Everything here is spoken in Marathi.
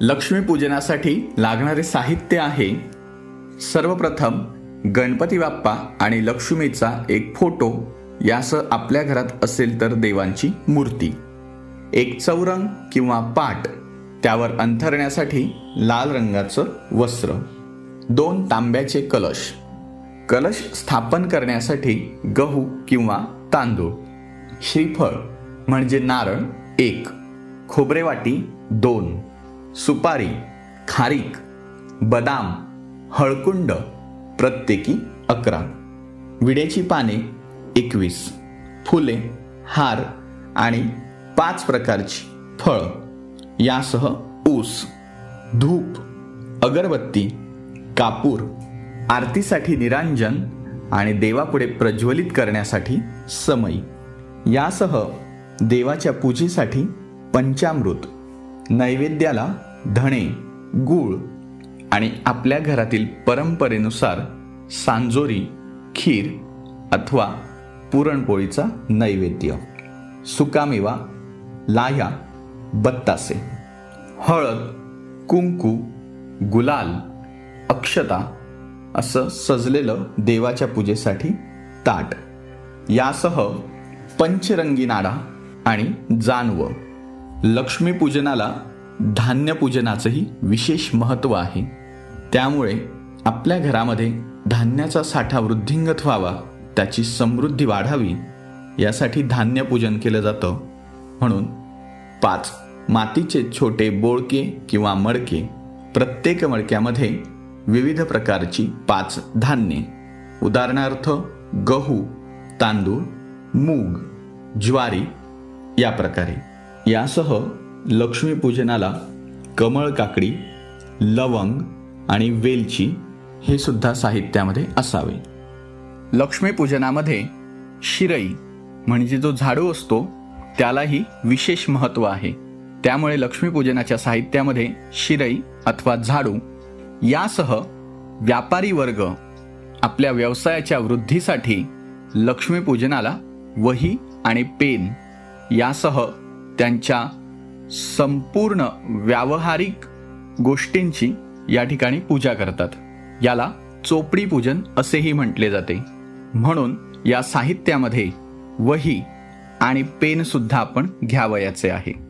लक्ष्मीपूजनासाठी लागणारे साहित्य आहे सर्वप्रथम गणपती बाप्पा आणि लक्ष्मीचा एक फोटो यासह आपल्या घरात असेल तर देवांची मूर्ती. एक चौरंग किंवा पाट त्यावर अंथरण्यासाठी लाल रंगाचं वस्त्र. दोन तांब्याचे कलश. कलश स्थापन करण्यासाठी गहू किंवा तांदूळ. श्रीफळ म्हणजे नारळ एक. खोबरेवाटी दोन. सुपारी खारीक बदाम हळकुंड प्रत्येकी अकरा. विड्याची पाने एकवीस. फुले हार आणि पाच प्रकारची फळ. यासह ऊस धूप अगरबत्ती कापूर आरतीसाठी निरांजन आणि देवापुढे प्रज्वलित करण्यासाठी समई. यासह देवाच्या पूजेसाठी पंचामृत. नैवेद्याला धणे गूळ आणि आपल्या घरातील परंपरेनुसार सांजोरी खीर अथवा पुरणपोळीचा नैवेद्य. सुकामेवा लाह्या बत्तासे. हळद कुंकू गुलाल अक्षता असं सजलेलं देवाच्या पूजेसाठी ताट. यासह पंचरंगी नाडा आणि जानवं. लक्ष्मीपूजनाला धान्यपूजनाचंही विशेष महत्त्व आहे. त्यामुळे आपल्या घरामध्ये धान्याचा साठा वृद्धिंगत व्हावा त्याची समृद्धी वाढावी यासाठी धान्यपूजन केलं जातं. म्हणून पाच मातीचे छोटे बोळके किंवा मडके प्रत्येक मडक्यामध्ये विविध प्रकारची पाच धान्ये. उदाहरणार्थ गहू तांदूळ मूग ज्वारी या प्रकारे. यासह लक्ष्मीपूजनाला कमळ काकडी लवंग आणि वेलची हे सुद्धा साहित्यामध्ये असावे. लक्ष्मीपूजनामध्ये शिरई म्हणजे जो झाडू असतो त्यालाही विशेष महत्त्व आहे. त्यामुळे लक्ष्मीपूजनाच्या साहित्यामध्ये शिरई अथवा झाडू यासह व्यापारी वर्ग आपल्या व्यवसायाच्या वृद्धीसाठी लक्ष्मीपूजनाला वही आणि पेन यासह त्यांच्या संपूर्ण व्यावहारिक गोष्टींची या ठिकाणी पूजा करतात. याला चोपडी पूजन असेही म्हटले जाते. म्हणून या साहित्यामध्ये वही आणि पेनसुद्धा आपण घ्यावयाचे आहे.